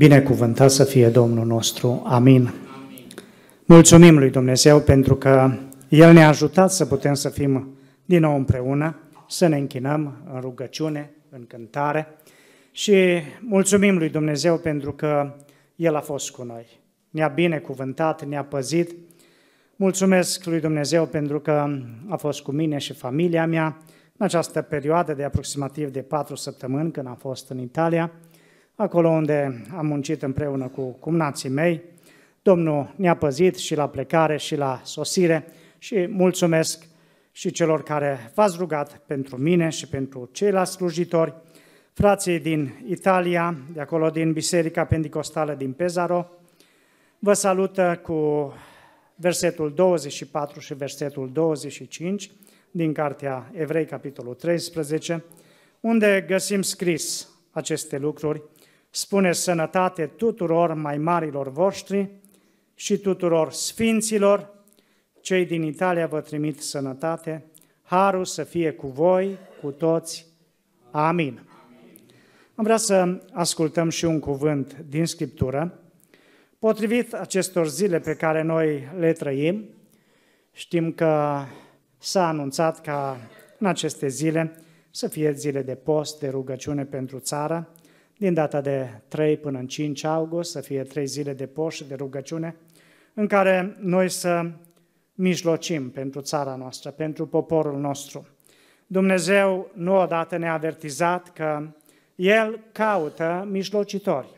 Binecuvântat să fie Domnul nostru. Amin. Mulțumim lui Dumnezeu pentru că El ne-a ajutat să putem să fim din nou împreună, să ne închinăm în rugăciune, în cântare și mulțumim lui Dumnezeu pentru că El a fost cu noi. Ne-a binecuvântat, ne-a păzit. Mulțumesc lui Dumnezeu pentru că a fost cu mine și familia mea în această perioadă de aproximativ de patru săptămâni când am fost în Italia acolo unde am muncit împreună cu cumnații mei. Domnul ne-a păzit și la plecare și la sosire și mulțumesc și celor care v-ați rugat pentru mine și pentru ceilalți slujitori, frații din Italia, de acolo din Biserica Pentecostală din Pesaro. Vă salută cu versetul 24 și versetul 25 din Cartea Evrei, capitolul 13, unde găsim scris aceste lucruri spune sănătate tuturor mai marilor voștri și tuturor sfinților. Cei din Italia vă trimit sănătate. Harul să fie cu voi, cu toți. Amin. Am vrea să ascultăm și un cuvânt din Scriptură. Potrivit acestor zile pe care noi le trăim, știm că s-a anunțat ca în aceste zile să fie zile de post, de rugăciune pentru țară, din data de 3 până în 5 august, să fie trei zile de poș și de rugăciune, în care noi să mijlocim pentru țara noastră, pentru poporul nostru. Dumnezeu nu odată ne-a avertizat că El caută mijlocitori.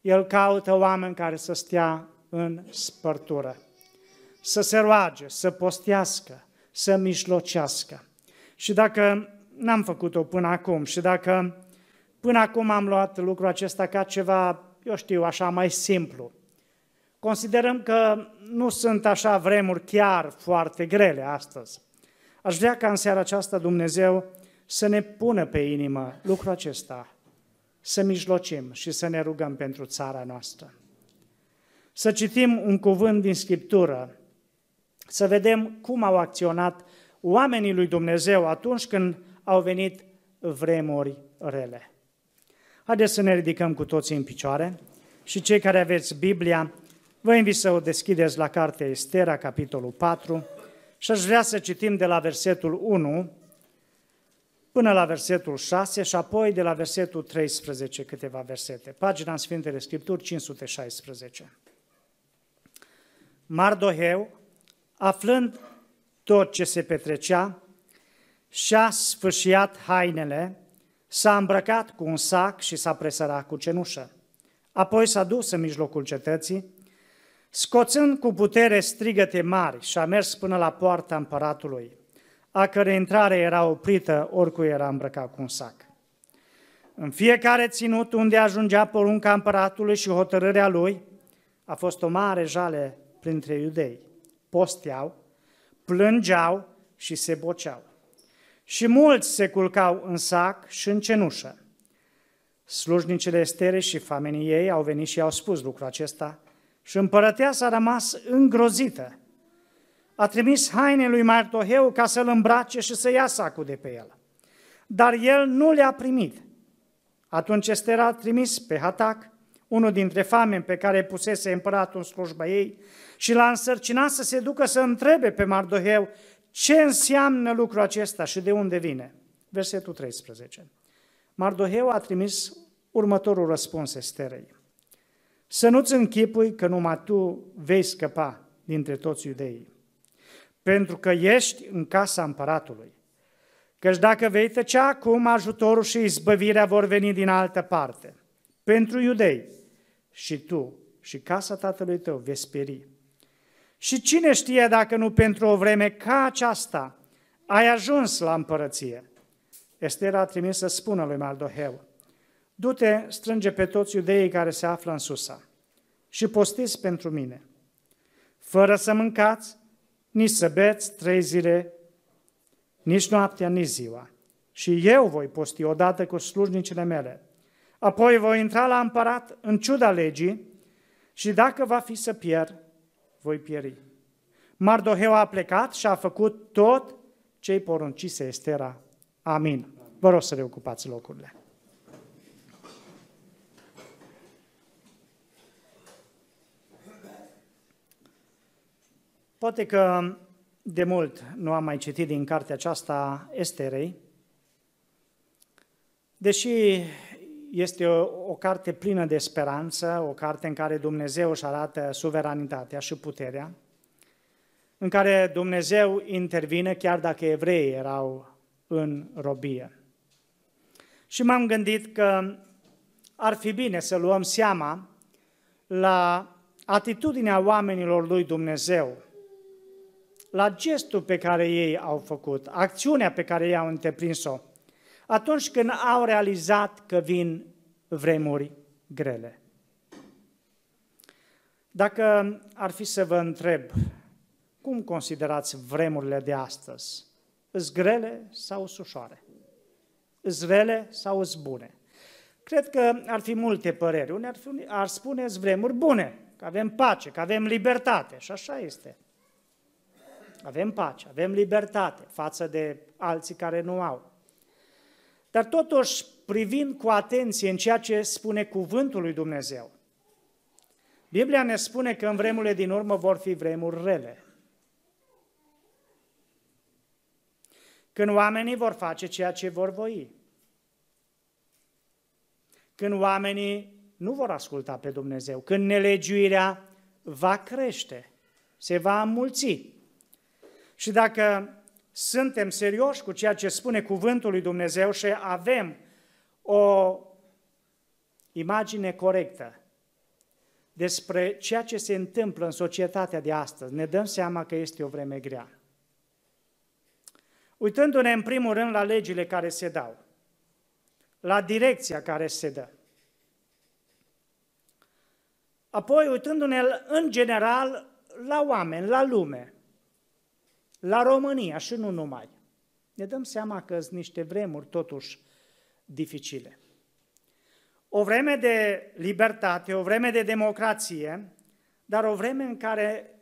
El caută oameni care să stea în spărtură, să se roage, să postească, să mijlocească. Și dacă n-am făcut-o până acum și dacă Până acum am luat lucrul acesta ca ceva, eu știu, așa mai simplu. Considerăm că nu sunt așa vremuri chiar foarte grele astăzi. Aș vrea ca în seara aceasta Dumnezeu să ne pună pe inimă lucrul acesta, să mijlocim și să ne rugăm pentru țara noastră. Să citim un cuvânt din Scriptură, să vedem cum au acționat oamenii lui Dumnezeu atunci când au venit vremuri rele. Haideți să ne ridicăm cu toții în picioare și cei care aveți Biblia, vă invit să o deschideți la cartea Estera, capitolul 4, și aș vrea să citim de la versetul 1 până la versetul 6 și apoi de la versetul 13 câteva versete. Pagina în Sfintele Scripturi 516. Mardoheu, aflând tot ce se petrecea, și-a sfâșiat hainele S-a îmbrăcat cu un sac și s-a presărat cu cenușă. Apoi s-a dus în mijlocul cetății, scoțând cu putere strigăte mari și a mers până la poarta împăratului, a cărei intrare era oprită oricui era îmbrăcat cu un sac. În fiecare ținut unde ajungea porunca împăratului și hotărârea lui, a fost o mare jale printre iudei. Posteau, plângeau și se boceau. Și mulți se culcau în sac și în cenușă. Slujnicele Estere și famenii ei au venit și au spus lucrul acesta și împărăteasa a rămas îngrozită. A trimis haine lui Martoheu ca să-l îmbrace și să ia sacul de pe el. Dar el nu le-a primit. Atunci Ester a trimis pe Hatac, unul dintre fameni pe care pusese împăratul în slujba ei, și l-a însărcinat să se ducă să întrebe pe Mardoheu ce înseamnă lucrul acesta și de unde vine? Versetul 13. Mardoheu a trimis următorul răspuns Esterei. Să nu-ți închipui că numai tu vei scăpa dintre toți iudeii, pentru că ești în casa împăratului. Căci dacă vei tăcea acum, ajutorul și izbăvirea vor veni din altă parte. Pentru iudei și tu și casa tatălui tău veți pieri. Și cine știe dacă nu pentru o vreme ca aceasta ai ajuns la împărăție? Estera a trimis să spună lui Mardoheu, du-te, strânge pe toți iudeii care se află în Susa și postiți pentru mine, fără să mâncați, nici să beți trei zile, nici noaptea, nici ziua. Și eu voi posti odată cu slujnicile mele. Apoi voi intra la împărat în ciuda legii și dacă va fi să pierd, voi pieri. Mardoheu a plecat și a făcut tot ce-i poruncise Estera. Amin. Vă rog să reocupați locurile. Poate că de mult nu am mai citit din cartea aceasta Esterei, deși este o, o carte plină de speranță, o carte în care Dumnezeu își arată suveranitatea și puterea, în care Dumnezeu intervine chiar dacă evreii erau în robie. Și m-am gândit că ar fi bine să luăm seama la atitudinea oamenilor lui Dumnezeu, la gestul pe care ei au făcut, acțiunea pe care ei au întreprins-o, atunci când au realizat că vin vremuri grele. Dacă ar fi să vă întreb, cum considerați vremurile de astăzi? Îs grele sau ușoare? Îs rele sau îs bune? Cred că ar fi multe păreri. Unii ar, fi, ar spune vremuri bune, că avem pace, că avem libertate și așa este. Avem pace, avem libertate față de alții care nu au. Dar totuși, privind cu atenție în ceea ce spune cuvântul lui Dumnezeu, Biblia ne spune că în vremurile din urmă vor fi vremuri rele. Când oamenii vor face ceea ce vor voi. Când oamenii nu vor asculta pe Dumnezeu, când nelegiuirea va crește, se va înmulți. Și dacă suntem serioși cu ceea ce spune cuvântul lui Dumnezeu și avem o imagine corectă despre ceea ce se întâmplă în societatea de astăzi, ne dăm seama că este o vreme grea. Uitându-ne în primul rând la legile care se dau, la direcția care se dă. Apoi, uitându-ne în general la oameni, la lume, la România și nu numai, ne dăm seama că sunt niște vremuri totuși dificile. O vreme de libertate, o vreme de democrație, dar o vreme în care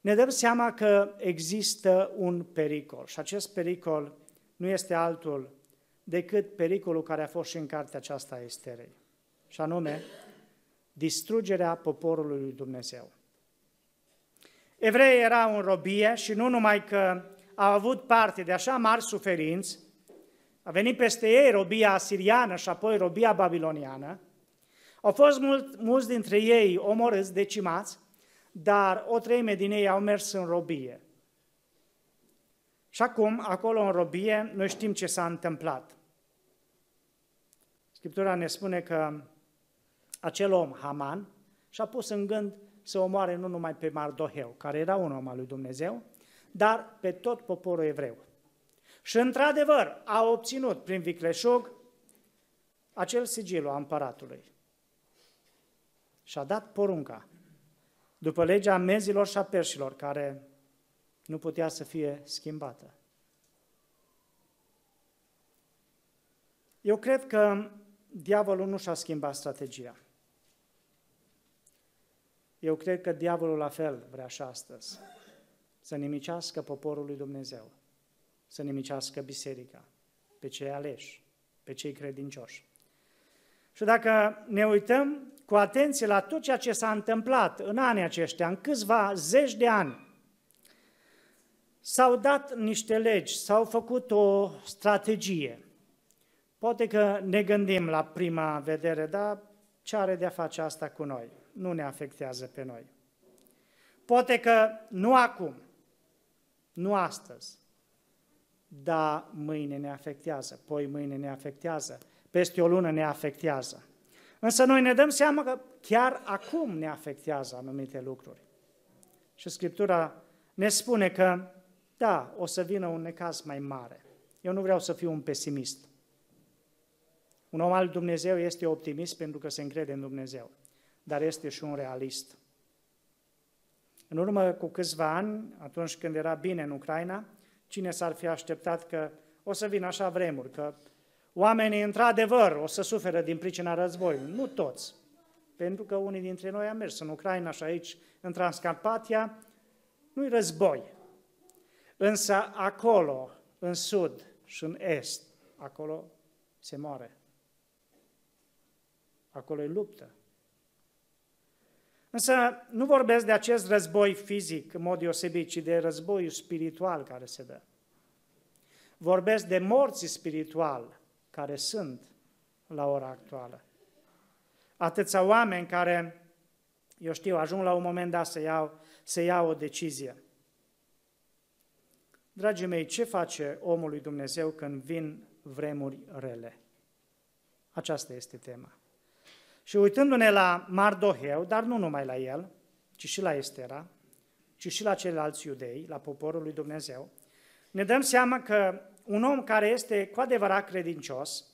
ne dăm seama că există un pericol și acest pericol nu este altul decât pericolul care a fost și în cartea aceasta a Esterei, și anume distrugerea poporului lui Dumnezeu. Evreii erau în robie și nu numai că au avut parte de așa mari suferinți, a venit peste ei robia asiriană și apoi robia babiloniană, au fost mult, mulți dintre ei omorâți, decimați, dar o treime din ei au mers în robie. Și acum, acolo în robie, noi știm ce s-a întâmplat. Scriptura ne spune că acel om, Haman, și-a pus în gând să omoare nu numai pe Mardoheu, care era un om al lui Dumnezeu, dar pe tot poporul evreu. Și într-adevăr a obținut prin vicleșug acel sigil a împăratului. Și a dat porunca, după legea mezilor și a perșilor, care nu putea să fie schimbată. Eu cred că diavolul nu și-a schimbat strategia. Eu cred că diavolul la fel vrea și astăzi. Să nimicească poporul lui Dumnezeu, să nimicească biserica, pe cei aleși, pe cei credincioși. Și dacă ne uităm cu atenție la tot ceea ce s-a întâmplat în anii aceștia, în câțiva zeci de ani, s-au dat niște legi, s-au făcut o strategie. Poate că ne gândim la prima vedere, dar ce are de a face asta cu noi? Nu ne afectează pe noi. Poate că nu acum, nu astăzi, dar mâine ne afectează, poi mâine ne afectează, peste o lună ne afectează. Însă noi ne dăm seama că chiar acum ne afectează anumite lucruri. Și Scriptura ne spune că, da, o să vină un necaz mai mare. Eu nu vreau să fiu un pesimist. Un om al Dumnezeu este optimist pentru că se încrede în Dumnezeu dar este și un realist. În urmă cu câțiva ani, atunci când era bine în Ucraina, cine s-ar fi așteptat că o să vină așa vremuri, că oamenii într-adevăr o să suferă din pricina războiului. Nu toți, pentru că unii dintre noi am mers în Ucraina și aici, în Transcarpatia, nu-i război. Însă acolo, în sud și în est, acolo se moare. Acolo e luptă. Însă nu vorbesc de acest război fizic în mod deosebit, ci de războiul spiritual care se dă. Vorbesc de morții spiritual care sunt la ora actuală. Atâția oameni care, eu știu, ajung la un moment dat să iau, să iau o decizie. Dragii mei, ce face omul lui Dumnezeu când vin vremuri rele? Aceasta este tema. Și uitându-ne la Mardoheu, dar nu numai la el, ci și la Estera, ci și la ceilalți iudei, la poporul lui Dumnezeu, ne dăm seama că un om care este cu adevărat credincios,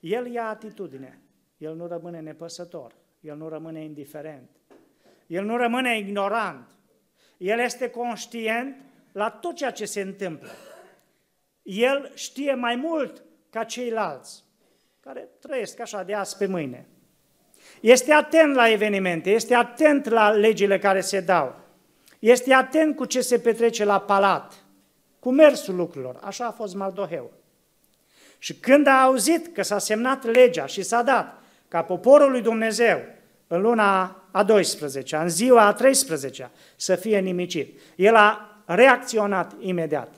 el ia atitudine, el nu rămâne nepăsător, el nu rămâne indiferent, el nu rămâne ignorant, el este conștient la tot ceea ce se întâmplă. El știe mai mult ca ceilalți care trăiesc așa de azi pe mâine. Este atent la evenimente, este atent la legile care se dau, este atent cu ce se petrece la palat, cu mersul lucrurilor. Așa a fost Mardoheu. Și când a auzit că s-a semnat legea și s-a dat ca poporul lui Dumnezeu în luna a 12 în ziua a 13 să fie nimicit, el a reacționat imediat.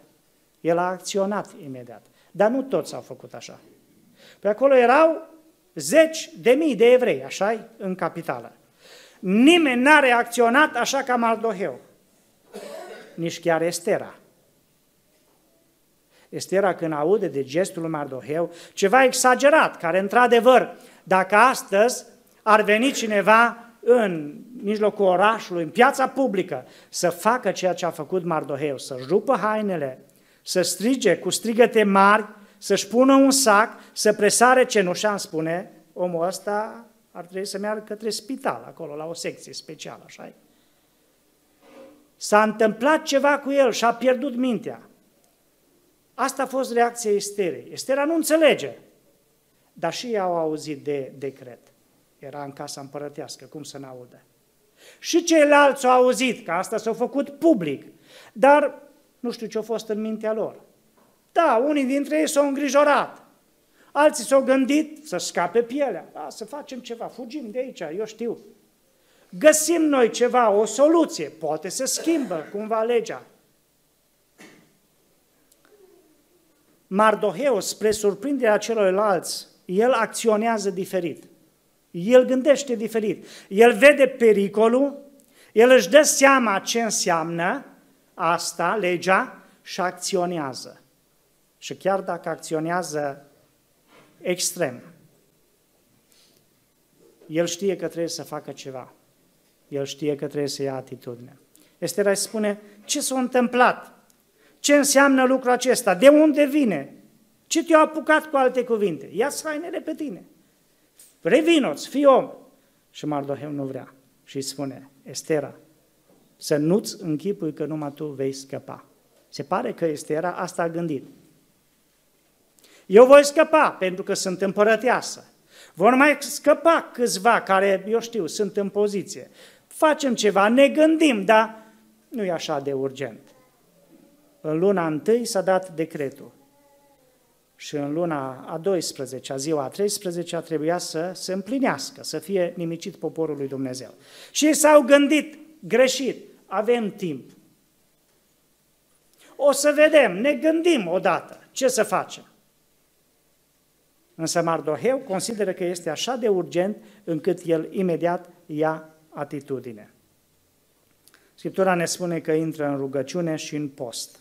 El a acționat imediat. Dar nu toți au făcut așa. Pe acolo erau zeci de mii de evrei, așa în capitală. Nimeni n-a reacționat așa ca Mardoheu. Nici chiar Estera. Estera când aude de gestul lui Mardoheu, ceva exagerat, care într-adevăr, dacă astăzi ar veni cineva în mijlocul orașului, în piața publică, să facă ceea ce a făcut Mardoheu, să rupă hainele, să strige cu strigăte mari, să-și pună un sac, să presare cenușa, îmi spune, omul ăsta ar trebui să meargă către spital, acolo, la o secție specială, așa S-a întâmplat ceva cu el și a pierdut mintea. Asta a fost reacția Esterei. Estera nu înțelege, dar și ei au auzit de decret. Era în casa împărătească, cum să n-audă? Și ceilalți au auzit că asta s-a făcut public, dar nu știu ce a fost în mintea lor. Da, unii dintre ei s-au îngrijorat. Alții s-au gândit să scape pielea. Da, să facem ceva, fugim de aici, eu știu. Găsim noi ceva, o soluție. Poate să schimbă cumva legea. Mardoheu, spre surprinderea celorlalți, el acționează diferit. El gândește diferit. El vede pericolul, el își dă seama ce înseamnă asta, legea, și acționează. Și chiar dacă acționează extrem, el știe că trebuie să facă ceva. El știe că trebuie să ia atitudine. Estera spune, ce s-a întâmplat? Ce înseamnă lucrul acesta? De unde vine? Ce te-a apucat cu alte cuvinte? Ia-ți hainele pe tine. Revinoți, fii om. Și Mardoheu nu vrea. Și îi spune, Estera, să nu-ți închipui că numai tu vei scăpa. Se pare că Estera asta a gândit. Eu voi scăpa pentru că sunt împărăteasă. Vor mai scăpa câțiva care, eu știu, sunt în poziție. Facem ceva, ne gândim, dar nu e așa de urgent. În luna întâi s-a dat decretul și în luna a 12-a, ziua a 13-a, trebuia să se împlinească, să fie nimicit poporul lui Dumnezeu. Și ei s-au gândit greșit, avem timp. O să vedem, ne gândim odată ce să facem. Însă Mardoheu consideră că este așa de urgent încât el imediat ia atitudine. Scriptura ne spune că intră în rugăciune și în post.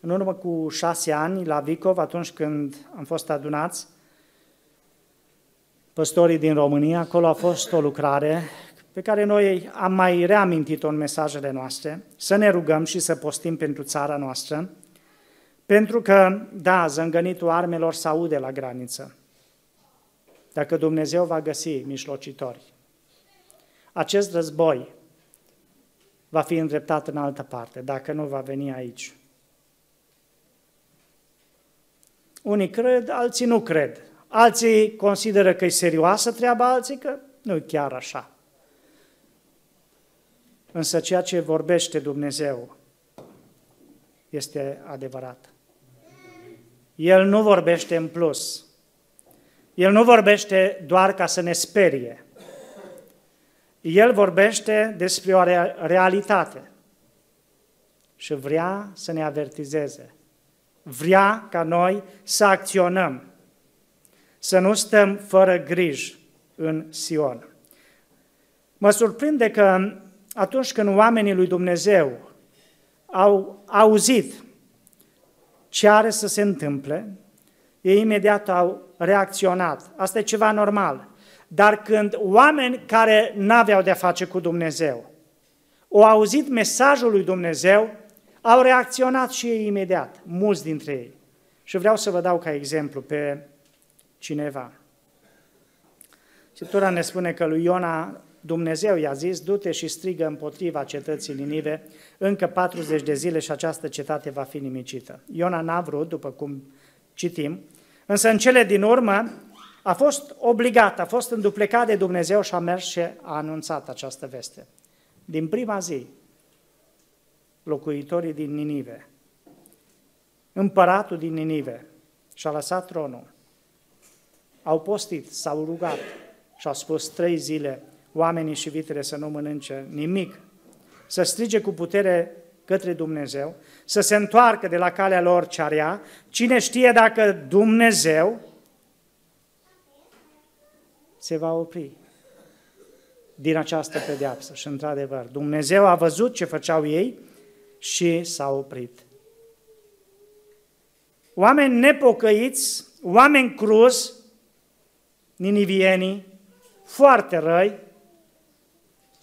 În urmă cu șase ani, la Vicov, atunci când am fost adunați, păstorii din România, acolo a fost o lucrare pe care noi am mai reamintit-o în mesajele noastre, să ne rugăm și să postim pentru țara noastră, pentru că, da, zângănitul armelor se aude la graniță. Dacă Dumnezeu va găsi mișlocitori, acest război va fi îndreptat în altă parte, dacă nu va veni aici. Unii cred, alții nu cred. Alții consideră că e serioasă treaba, alții că nu e chiar așa. Însă ceea ce vorbește Dumnezeu este adevărat. El nu vorbește în plus. El nu vorbește doar ca să ne sperie. El vorbește despre o realitate și vrea să ne avertizeze. Vrea ca noi să acționăm, să nu stăm fără griji în Sion. Mă surprinde că atunci când oamenii lui Dumnezeu au auzit ce are să se întâmple, ei imediat au reacționat. Asta e ceva normal. Dar când oameni care n-aveau de-a face cu Dumnezeu au auzit mesajul lui Dumnezeu, au reacționat și ei imediat, mulți dintre ei. Și vreau să vă dau ca exemplu pe cineva. Scriptura ne spune că lui Iona Dumnezeu i-a zis, du-te și strigă împotriva cetății Ninive, încă 40 de zile și această cetate va fi nimicită. Iona n-a vrut, după cum citim, însă în cele din urmă a fost obligat, a fost înduplecat de Dumnezeu și a mers și a anunțat această veste. Din prima zi, locuitorii din Ninive, împăratul din Ninive și-a lăsat tronul, au postit, s-au rugat și au spus trei zile oamenii și vitele să nu mănânce nimic, să strige cu putere către Dumnezeu, să se întoarcă de la calea lor ce area, cine știe dacă Dumnezeu se va opri din această pedeapsă. Și într-adevăr, Dumnezeu a văzut ce făceau ei și s-a oprit. Oameni nepocăiți, oameni cruz, ninivienii, foarte răi,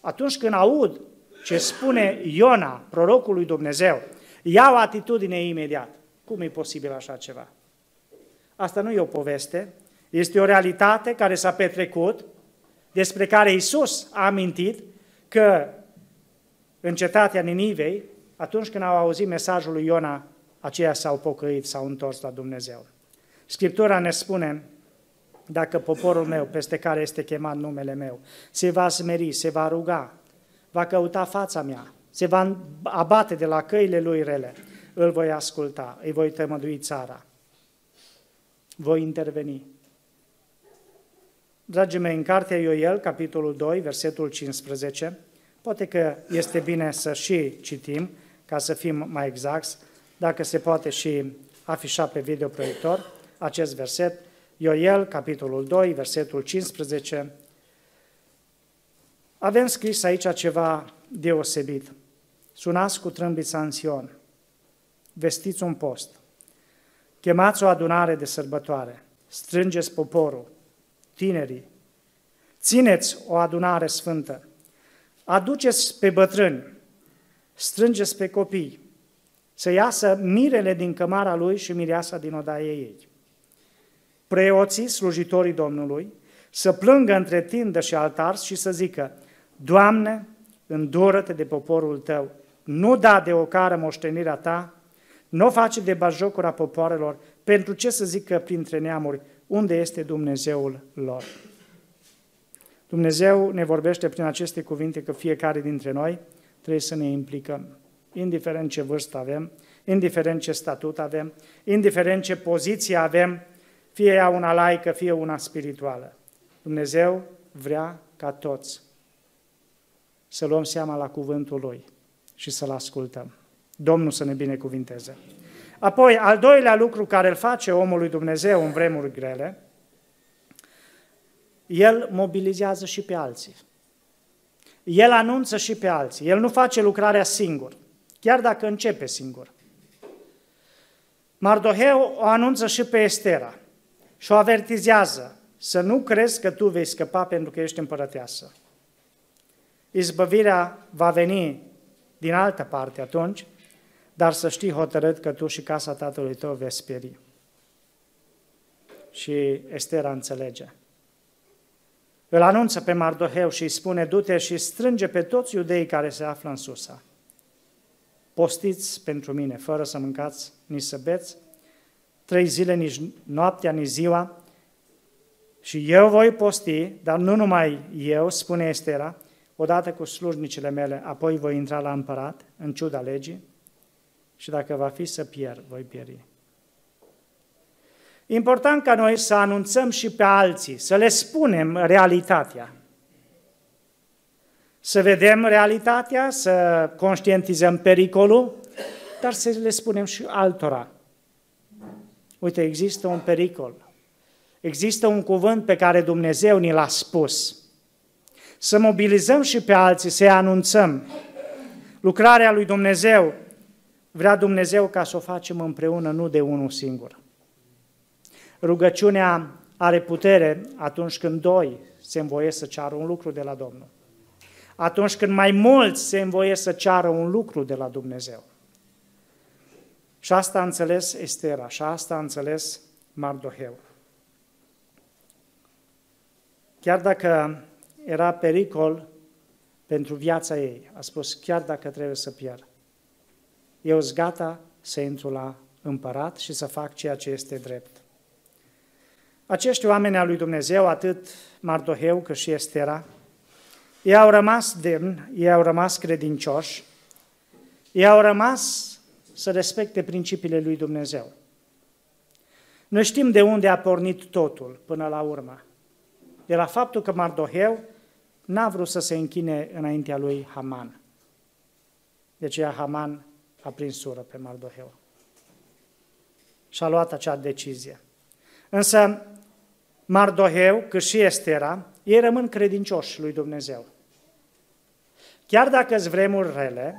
atunci când aud ce spune Iona, prorocul lui Dumnezeu, iau atitudine imediat. Cum e posibil așa ceva? Asta nu e o poveste, este o realitate care s-a petrecut, despre care Isus a amintit că în cetatea Ninivei, atunci când au auzit mesajul lui Iona, aceia s-au pocăit, s-au întors la Dumnezeu. Scriptura ne spune, dacă poporul meu, peste care este chemat numele meu, se va smeri, se va ruga, va căuta fața mea, se va abate de la căile lui rele, îl voi asculta, îi voi tămădui țara, voi interveni. Dragii mei, în cartea Ioel, capitolul 2, versetul 15, poate că este bine să și citim, ca să fim mai exacti, dacă se poate și afișa pe videoproiector acest verset, Ioel, capitolul 2, versetul 15. Avem scris aici ceva deosebit. Sunați cu trâmbița în Sion, vestiți un post, chemați o adunare de sărbătoare, strângeți poporul, tinerii, țineți o adunare sfântă, aduceți pe bătrâni, strângeți pe copii, să iasă mirele din cămara lui și mireasa din odaie ei. Preoții, slujitorii Domnului, să plângă între tindă și altar și să zică, Doamne, îndură-te de poporul tău, nu da de ocară moștenirea ta, nu face de bajocura popoarelor, pentru ce să zică printre neamuri, unde este Dumnezeul lor. Dumnezeu ne vorbește prin aceste cuvinte că fiecare dintre noi trebuie să ne implicăm, indiferent ce vârstă avem, indiferent ce statut avem, indiferent ce poziție avem, fie ea una laică, fie una spirituală. Dumnezeu vrea ca toți să luăm seama la cuvântul Lui și să-L ascultăm. Domnul să ne binecuvinteze. Apoi, al doilea lucru care îl face omul lui Dumnezeu în vremuri grele, el mobilizează și pe alții. El anunță și pe alții. El nu face lucrarea singur, chiar dacă începe singur. Mardoheu o anunță și pe Estera și o avertizează să nu crezi că tu vei scăpa pentru că ești împărăteasă. Izbăvirea va veni din altă parte atunci, dar să știi hotărât că tu și casa tatălui tău veți pieri. Și Estera înțelege. Îl anunță pe Mardoheu și îi spune, du-te și strânge pe toți iudeii care se află în Susa. Postiți pentru mine, fără să mâncați, nici să beți, trei zile, nici noaptea, nici ziua, și eu voi posti, dar nu numai eu, spune Estera, odată cu slujnicile mele, apoi voi intra la împărat, în ciuda legii, și dacă va fi să pierd, voi pieri. Important ca noi să anunțăm și pe alții, să le spunem realitatea. să vedem realitatea, să conștientizăm pericolul, dar să le spunem și altora. Uite, există un pericol. Există un cuvânt pe care Dumnezeu ni l-a spus. Să mobilizăm și pe alții, să-i anunțăm. Lucrarea lui Dumnezeu vrea Dumnezeu ca să o facem împreună, nu de unul singur. Rugăciunea are putere atunci când doi se învoiesc să ceară un lucru de la Domnul. Atunci când mai mulți se învoiesc să ceară un lucru de la Dumnezeu. Și asta a înțeles Estera, și asta a înțeles Mardoheu. Chiar dacă era pericol pentru viața ei, a spus, chiar dacă trebuie să pierd, eu sunt gata să intru la împărat și să fac ceea ce este drept. Acești oameni al lui Dumnezeu, atât Mardoheu cât și Estera, ei au rămas demn, ei au rămas credincioși, ei au rămas să respecte principiile lui Dumnezeu. Noi știm de unde a pornit totul până la urmă. De la faptul că Mardoheu n-a vrut să se închine înaintea lui Haman. De aceea Haman a prins sură pe Mardoheu. Și a luat acea decizie. Însă Mardoheu, cât și Estera, ei rămân credincioși lui Dumnezeu. Chiar dacă sunt vremuri rele,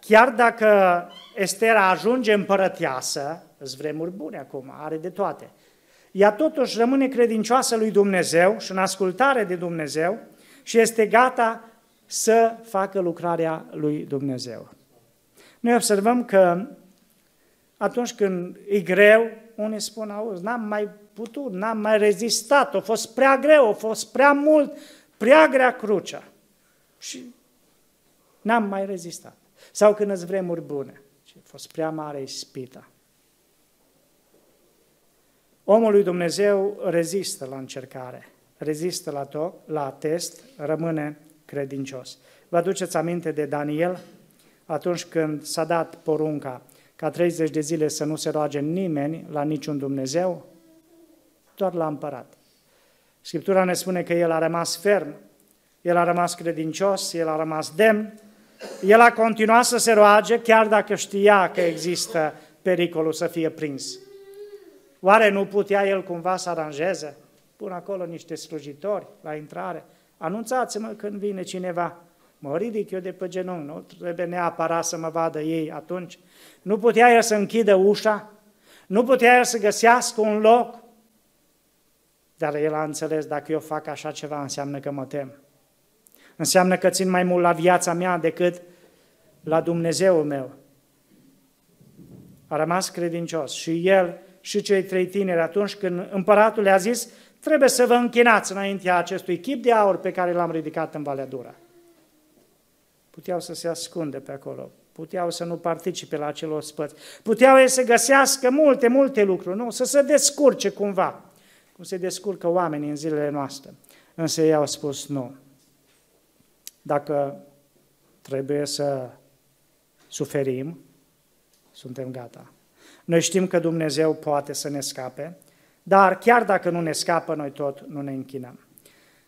chiar dacă Estera ajunge împărăteasă, îți vremuri bune acum, are de toate. Ea totuși rămâne credincioasă lui Dumnezeu și în ascultare de Dumnezeu și este gata să facă lucrarea lui Dumnezeu. Noi observăm că atunci când e greu, unii spun, auzi, n-am mai putut, n-am mai rezistat, a fost prea greu, a fost prea mult, prea grea crucea. Și n-am mai rezistat. Sau când îți vremuri bune. Și a fost prea mare ispita. Omul lui Dumnezeu rezistă la încercare, rezistă la, to- la test, rămâne credincios. Vă aduceți aminte de Daniel? Atunci când s-a dat porunca ca 30 de zile să nu se roage nimeni la niciun Dumnezeu, doar la împărat. Scriptura ne spune că el a rămas ferm, el a rămas credincios, el a rămas demn el a continuat să se roage chiar dacă știa că există pericolul să fie prins. Oare nu putea el cumva să aranjeze? Pun acolo niște slujitori la intrare. Anunțați-mă când vine cineva. Mă ridic eu de pe genunchi, nu trebuie neapărat să mă vadă ei atunci. Nu putea el să închidă ușa, nu putea el să găsească un loc. Dar el a înțeles, dacă eu fac așa ceva, înseamnă că mă tem. Înseamnă că țin mai mult la viața mea decât la Dumnezeul meu. A rămas credincios și el și cei trei tineri atunci când împăratul le-a zis trebuie să vă închinați înaintea acestui chip de aur pe care l-am ridicat în Valea Dura. Puteau să se ascunde pe acolo, puteau să nu participe la acel ospăț, puteau să găsească multe, multe lucruri, nu? să se descurce cumva, cum se descurcă oamenii în zilele noastre. Însă ei au spus nu. Dacă trebuie să suferim, suntem gata. Noi știm că Dumnezeu poate să ne scape, dar chiar dacă nu ne scapă, noi tot nu ne închinăm.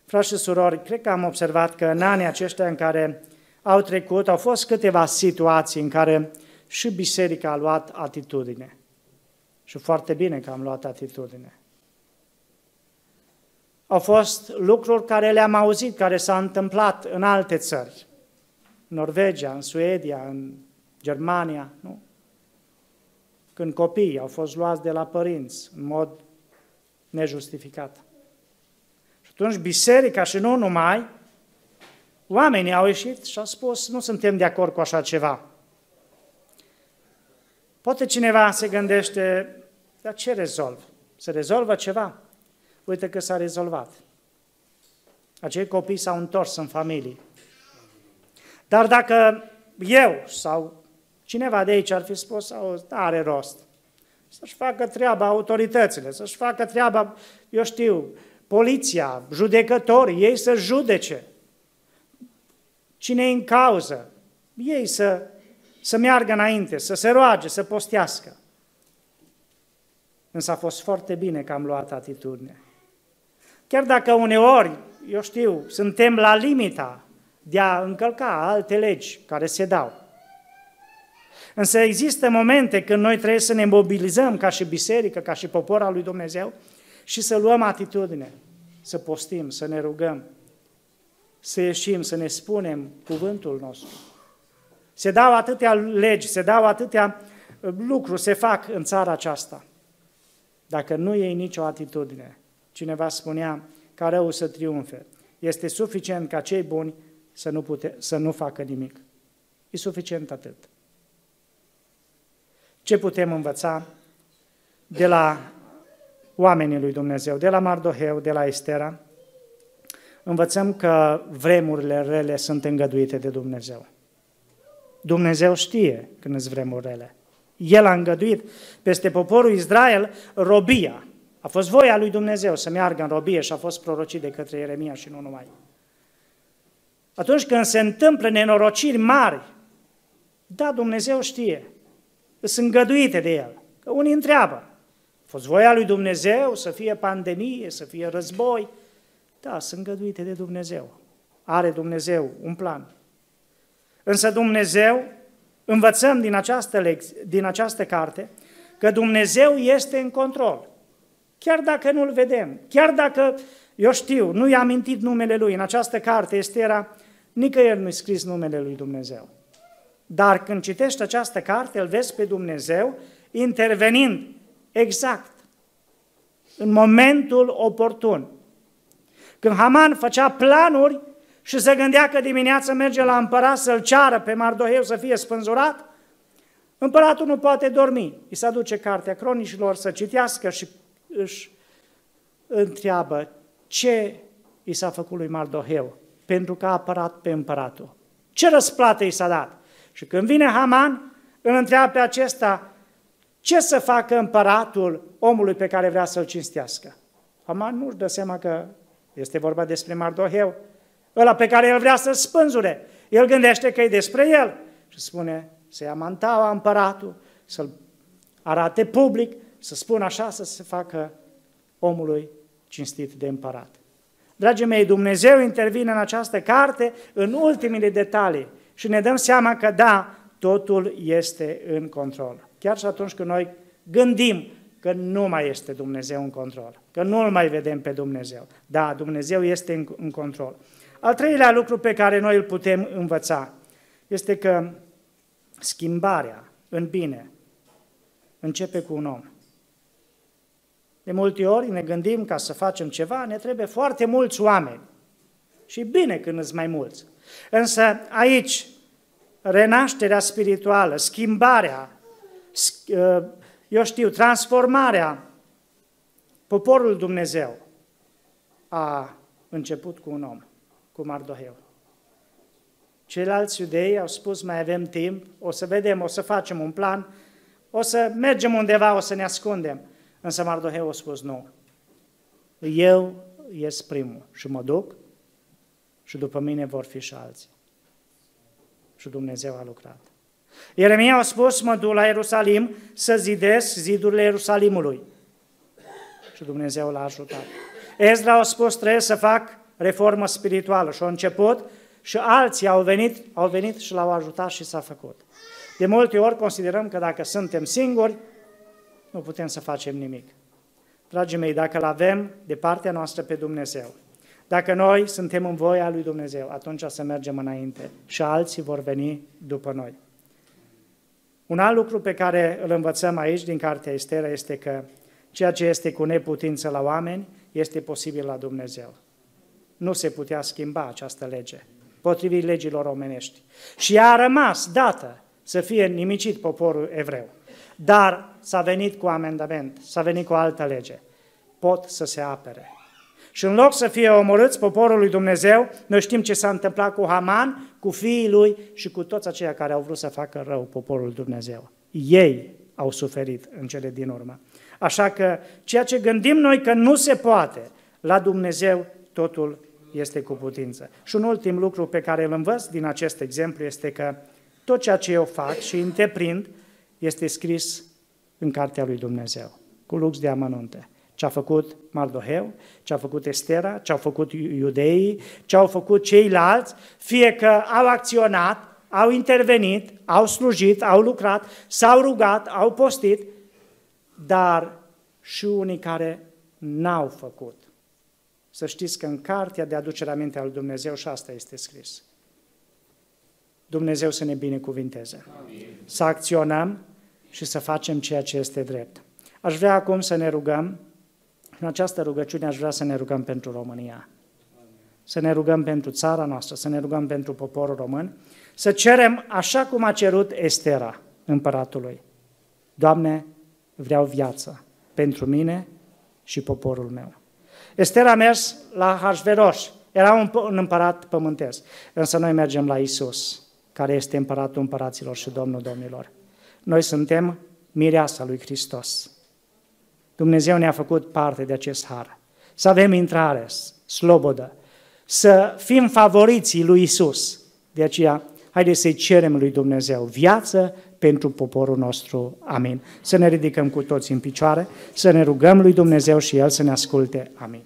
Frați și surori, cred că am observat că în anii aceștia în care au trecut, au fost câteva situații în care și biserica a luat atitudine. Și foarte bine că am luat atitudine. Au fost lucruri care le-am auzit, care s-au întâmplat în alte țări. Norvegia, în Suedia, în Germania, nu? Când copiii au fost luați de la părinți în mod nejustificat. Și atunci biserica și nu numai, oamenii au ieșit și au spus, nu suntem de acord cu așa ceva. Poate cineva se gândește, dar ce rezolv? Se rezolvă ceva? Uite că s-a rezolvat. Acei copii s-au întors în familie. Dar dacă eu sau cineva de aici ar fi spus, sau are rost, să-și facă treaba autoritățile, să-și facă treaba, eu știu, poliția, judecătorii, ei să judece. Cine e în cauză? Ei să, să meargă înainte, să se roage, să postească. Însă a fost foarte bine că am luat atitudine. Chiar dacă uneori, eu știu, suntem la limita de a încălca alte legi care se dau. Însă există momente când noi trebuie să ne mobilizăm ca și biserică, ca și popor al lui Dumnezeu și să luăm atitudine, să postim, să ne rugăm, să ieșim, să ne spunem cuvântul nostru. Se dau atâtea legi, se dau atâtea uh, lucruri, se fac în țara aceasta. Dacă nu iei nicio atitudine, cineva spunea ca rău să triumfe. Este suficient ca cei buni să nu, pute, să nu facă nimic. E suficient atât. Ce putem învăța de la oamenii lui Dumnezeu, de la Mardoheu, de la Estera? Învățăm că vremurile rele sunt îngăduite de Dumnezeu. Dumnezeu știe când îți vremuri rele. El a îngăduit peste poporul Israel robia. A fost voia lui Dumnezeu să meargă în robie și a fost prorocit de către Ieremia și nu numai. Atunci când se întâmplă nenorociri mari, da, Dumnezeu știe, sunt îngăduite de El. Că unii întreabă, a fost voia lui Dumnezeu să fie pandemie, să fie război? Da, sunt îngăduite de Dumnezeu. Are Dumnezeu un plan. Însă Dumnezeu, învățăm din această, lecție, din această carte, că Dumnezeu este în control. Chiar dacă nu-L vedem, chiar dacă, eu știu, nu i-a amintit numele Lui, în această carte este era, nicăieri nu-i scris numele Lui Dumnezeu. Dar când citești această carte, îl vezi pe Dumnezeu intervenind exact în momentul oportun. Când Haman făcea planuri și se gândea că dimineața merge la împărat să-l ceară pe Mardoheu să fie spânzurat, împăratul nu poate dormi. Îi se aduce cartea cronicilor să citească și își întreabă ce i s-a făcut lui Mardoheu pentru că a apărat pe împăratul. Ce răsplată i s-a dat? Și când vine Haman, îl întreabă pe acesta ce să facă împăratul omului pe care vrea să-l cinstească. Haman nu-și dă seama că este vorba despre Mardoheu, ăla pe care el vrea să-l spânzure. El gândește că e despre el și spune să ia mantaua împăratul, să-l arate public, să spună așa să se facă omului cinstit de împărat. Dragii mei, Dumnezeu intervine în această carte în ultimele detalii și ne dăm seama că da, totul este în control. Chiar și atunci când noi gândim că nu mai este Dumnezeu în control, că nu îl mai vedem pe Dumnezeu. Da, Dumnezeu este în, în control. Al treilea lucru pe care noi îl putem învăța este că schimbarea în bine începe cu un om. De multe ori ne gândim ca să facem ceva, ne trebuie foarte mulți oameni. Și bine când îți mai mulți. Însă aici, renașterea spirituală, schimbarea, ă, eu știu, transformarea poporul Dumnezeu a început cu un om, cu Mardoheu. Ceilalți iudei au spus, mai avem timp, o să vedem, o să facem un plan, o să mergem undeva, o să ne ascundem. Însă Mardoheu a spus, nu, eu ies primul și mă duc și după mine vor fi și alții. Și Dumnezeu a lucrat. Ieremia a spus, mă duc la Ierusalim să zidesc zidurile Ierusalimului. Și Dumnezeu l-a ajutat. Ezra a spus, trebuie să fac reformă spirituală și a început și alții au venit, au venit și l-au ajutat și s-a făcut. De multe ori considerăm că dacă suntem singuri, nu putem să facem nimic. Dragii mei, dacă îl avem de partea noastră pe Dumnezeu, dacă noi suntem în voia lui Dumnezeu, atunci să mergem înainte și alții vor veni după noi. Un alt lucru pe care îl învățăm aici din Cartea Estera este că ceea ce este cu neputință la oameni este posibil la Dumnezeu. Nu se putea schimba această lege, potrivit legilor omenești. Și ea a rămas dată să fie nimicit poporul evreu. Dar s-a venit cu amendament, s-a venit cu altă lege. Pot să se apere. Și în loc să fie omorâți poporul lui Dumnezeu, noi știm ce s-a întâmplat cu Haman, cu fiii lui și cu toți aceia care au vrut să facă rău poporul lui Dumnezeu. Ei au suferit în cele din urmă. Așa că ceea ce gândim noi că nu se poate, la Dumnezeu totul este cu putință. Și un ultim lucru pe care îl învăț din acest exemplu este că tot ceea ce eu fac și întreprind este scris în cartea lui Dumnezeu, cu lux de amănunte. ce a făcut Mardoheu, ce a făcut Estera, ce au făcut iudeii, ce au făcut ceilalți, fie că au acționat, au intervenit, au slujit, au lucrat, s-au rugat, au postit, dar și unii care n-au făcut. Să știți că în cartea de aducere aminte al Dumnezeu și asta este scris. Dumnezeu să ne binecuvinteze. Amin. Să acționăm și să facem ceea ce este drept. Aș vrea acum să ne rugăm, în această rugăciune aș vrea să ne rugăm pentru România. Să ne rugăm pentru țara noastră, să ne rugăm pentru poporul român, să cerem așa cum a cerut Estera, împăratului. Doamne, vreau viață pentru mine și poporul meu. Estera a mers la Hașveroș, era un, un împărat pământesc, însă noi mergem la Isus, care este împăratul împăraților și Domnul domnilor. Noi suntem mireasa lui Hristos. Dumnezeu ne-a făcut parte de acest har. Să avem intrare, slobodă, să fim favoriții lui Isus. De aceea, haideți să-i cerem lui Dumnezeu viață pentru poporul nostru. Amin. Să ne ridicăm cu toți în picioare, să ne rugăm lui Dumnezeu și El să ne asculte. Amin.